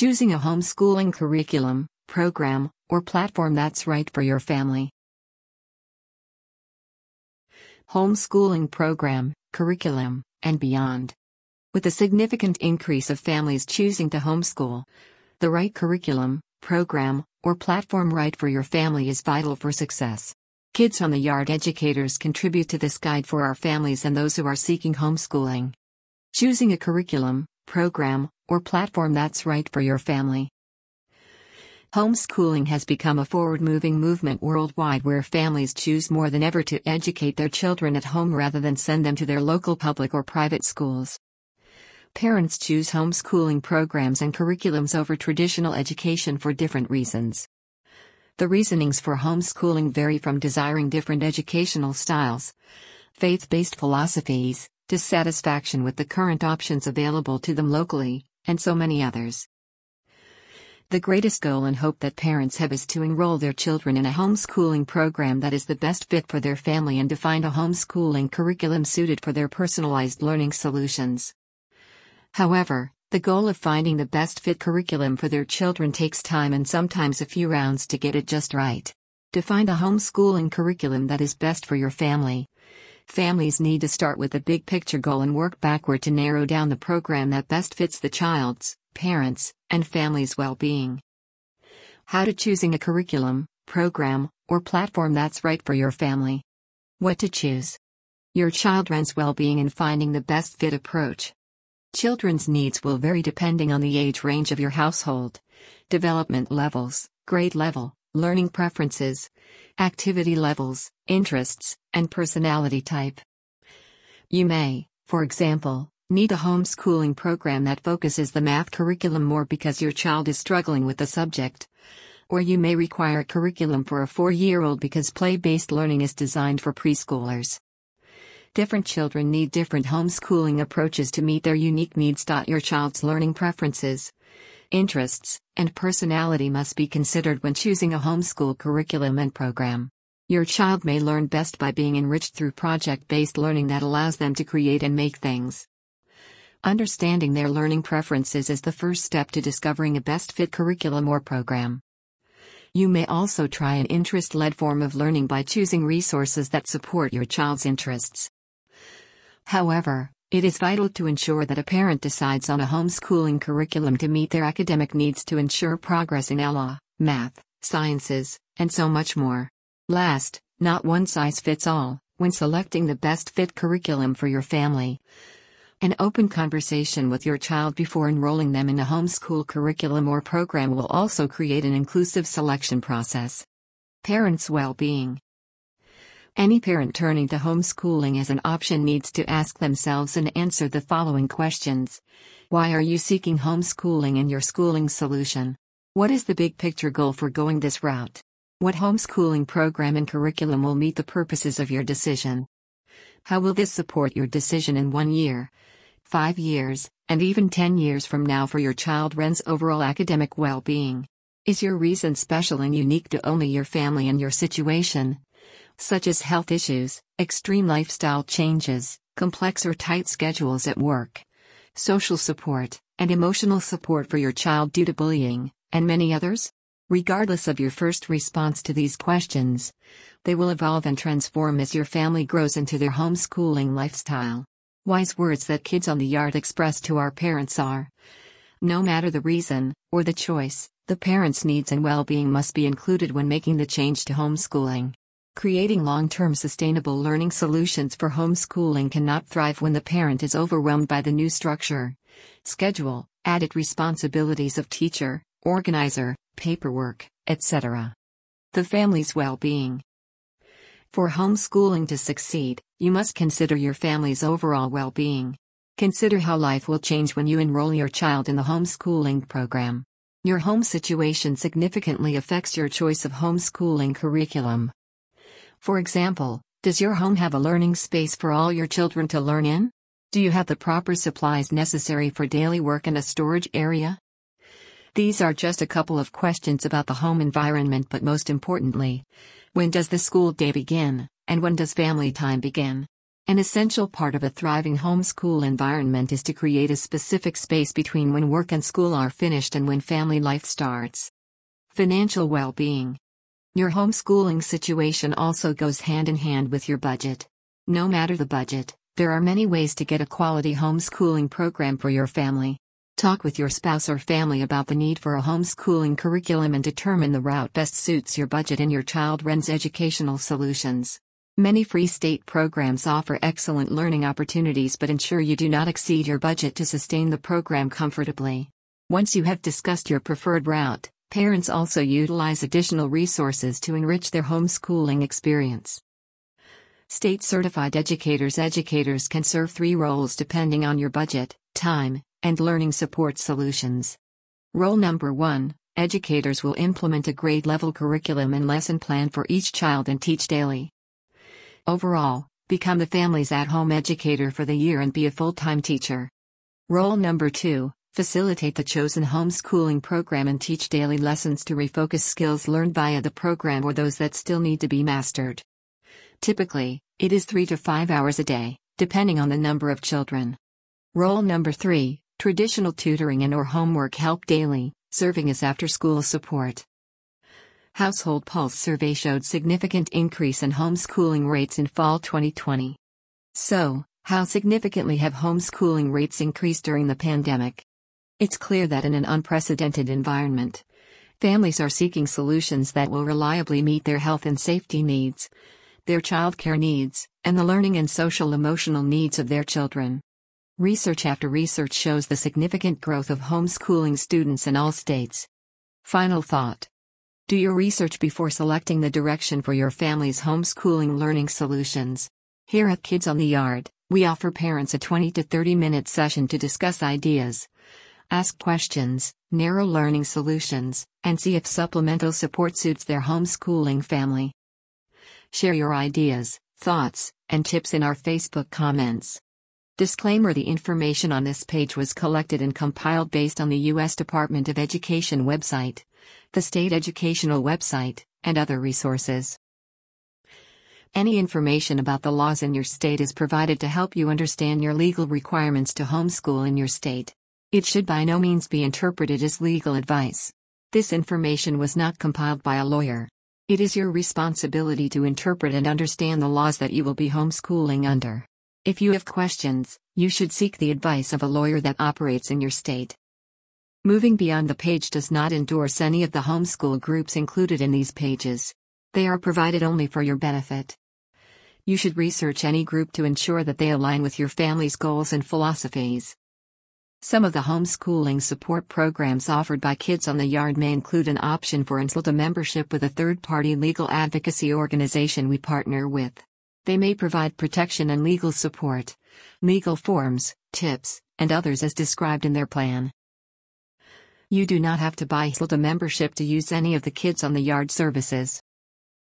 Choosing a homeschooling curriculum, program, or platform that's right for your family. Homeschooling program, curriculum, and beyond. With a significant increase of families choosing to homeschool, the right curriculum, program, or platform right for your family is vital for success. Kids on the Yard educators contribute to this guide for our families and those who are seeking homeschooling. Choosing a curriculum, program, or platform that's right for your family. Homeschooling has become a forward moving movement worldwide where families choose more than ever to educate their children at home rather than send them to their local public or private schools. Parents choose homeschooling programs and curriculums over traditional education for different reasons. The reasonings for homeschooling vary from desiring different educational styles, faith based philosophies, dissatisfaction with the current options available to them locally, and so many others. The greatest goal and hope that parents have is to enroll their children in a homeschooling program that is the best fit for their family and to find a homeschooling curriculum suited for their personalized learning solutions. However, the goal of finding the best fit curriculum for their children takes time and sometimes a few rounds to get it just right. To find a homeschooling curriculum that is best for your family, families need to start with a big picture goal and work backward to narrow down the program that best fits the child's, parents, and family's well being. How to choosing a curriculum, program, or platform that's right for your family. What to choose. Your children's well being and finding the best fit approach. Children's needs will vary depending on the age range of your household, development levels, grade level, learning preferences, activity levels, interests, and personality type. You may, for example, need a homeschooling program that focuses the math curriculum more because your child is struggling with the subject. Or you may require a curriculum for a four year old because play based learning is designed for preschoolers. Different children need different homeschooling approaches to meet their unique needs. Your child's learning preferences, interests, and personality must be considered when choosing a homeschool curriculum and program. Your child may learn best by being enriched through project based learning that allows them to create and make things. Understanding their learning preferences is the first step to discovering a best fit curriculum or program. You may also try an interest led form of learning by choosing resources that support your child's interests. However, it is vital to ensure that a parent decides on a homeschooling curriculum to meet their academic needs to ensure progress in ELA, math, sciences, and so much more. Last, not one size fits all, when selecting the best fit curriculum for your family. An open conversation with your child before enrolling them in a homeschool curriculum or program will also create an inclusive selection process. Parents' well being. Any parent turning to homeschooling as an option needs to ask themselves and answer the following questions Why are you seeking homeschooling in your schooling solution? What is the big picture goal for going this route? What homeschooling program and curriculum will meet the purposes of your decision? How will this support your decision in one year, five years, and even 10 years from now for your children's overall academic well being? Is your reason special and unique to only your family and your situation? Such as health issues, extreme lifestyle changes, complex or tight schedules at work, social support, and emotional support for your child due to bullying, and many others? Regardless of your first response to these questions, they will evolve and transform as your family grows into their homeschooling lifestyle. Wise words that kids on the yard express to our parents are No matter the reason, or the choice, the parent's needs and well being must be included when making the change to homeschooling. Creating long term sustainable learning solutions for homeschooling cannot thrive when the parent is overwhelmed by the new structure, schedule, added responsibilities of teacher, organizer, paperwork, etc. The family's well being. For homeschooling to succeed, you must consider your family's overall well being. Consider how life will change when you enroll your child in the homeschooling program. Your home situation significantly affects your choice of homeschooling curriculum. For example, does your home have a learning space for all your children to learn in? Do you have the proper supplies necessary for daily work and a storage area? These are just a couple of questions about the home environment, but most importantly, when does the school day begin, and when does family time begin? An essential part of a thriving homeschool environment is to create a specific space between when work and school are finished and when family life starts. Financial well being. Your homeschooling situation also goes hand in hand with your budget. No matter the budget, there are many ways to get a quality homeschooling program for your family. Talk with your spouse or family about the need for a homeschooling curriculum and determine the route best suits your budget and your children's educational solutions. Many free state programs offer excellent learning opportunities but ensure you do not exceed your budget to sustain the program comfortably. Once you have discussed your preferred route, parents also utilize additional resources to enrich their homeschooling experience. State certified educators Educators can serve three roles depending on your budget, time, and learning support solutions. Role number one Educators will implement a grade level curriculum and lesson plan for each child and teach daily. Overall, become the family's at home educator for the year and be a full time teacher. Role number two facilitate the chosen homeschooling program and teach daily lessons to refocus skills learned via the program or those that still need to be mastered. Typically, it is 3 to 5 hours a day, depending on the number of children. Role number 3 traditional tutoring and or homework help daily, serving as after school support. Household Pulse survey showed significant increase in homeschooling rates in fall 2020. So, how significantly have homeschooling rates increased during the pandemic? It's clear that in an unprecedented environment, families are seeking solutions that will reliably meet their health and safety needs, their childcare needs, and the learning and social emotional needs of their children. Research after research shows the significant growth of homeschooling students in all states. Final thought do your research before selecting the direction for your family's homeschooling learning solutions. Here at Kids on the Yard, we offer parents a 20 to 30 minute session to discuss ideas, ask questions, narrow learning solutions, and see if supplemental support suits their homeschooling family. Share your ideas, thoughts, and tips in our Facebook comments. Disclaimer The information on this page was collected and compiled based on the U.S. Department of Education website the state educational website, and other resources. Any information about the laws in your state is provided to help you understand your legal requirements to homeschool in your state. It should by no means be interpreted as legal advice. This information was not compiled by a lawyer. It is your responsibility to interpret and understand the laws that you will be homeschooling under. If you have questions, you should seek the advice of a lawyer that operates in your state. Moving beyond the page does not endorse any of the homeschool groups included in these pages. They are provided only for your benefit. You should research any group to ensure that they align with your family's goals and philosophies. Some of the homeschooling support programs offered by Kids on the Yard may include an option for HSLDA membership with a third party legal advocacy organization we partner with. They may provide protection and legal support, legal forms, tips, and others as described in their plan. You do not have to buy HSLDA membership to use any of the Kids on the Yard services.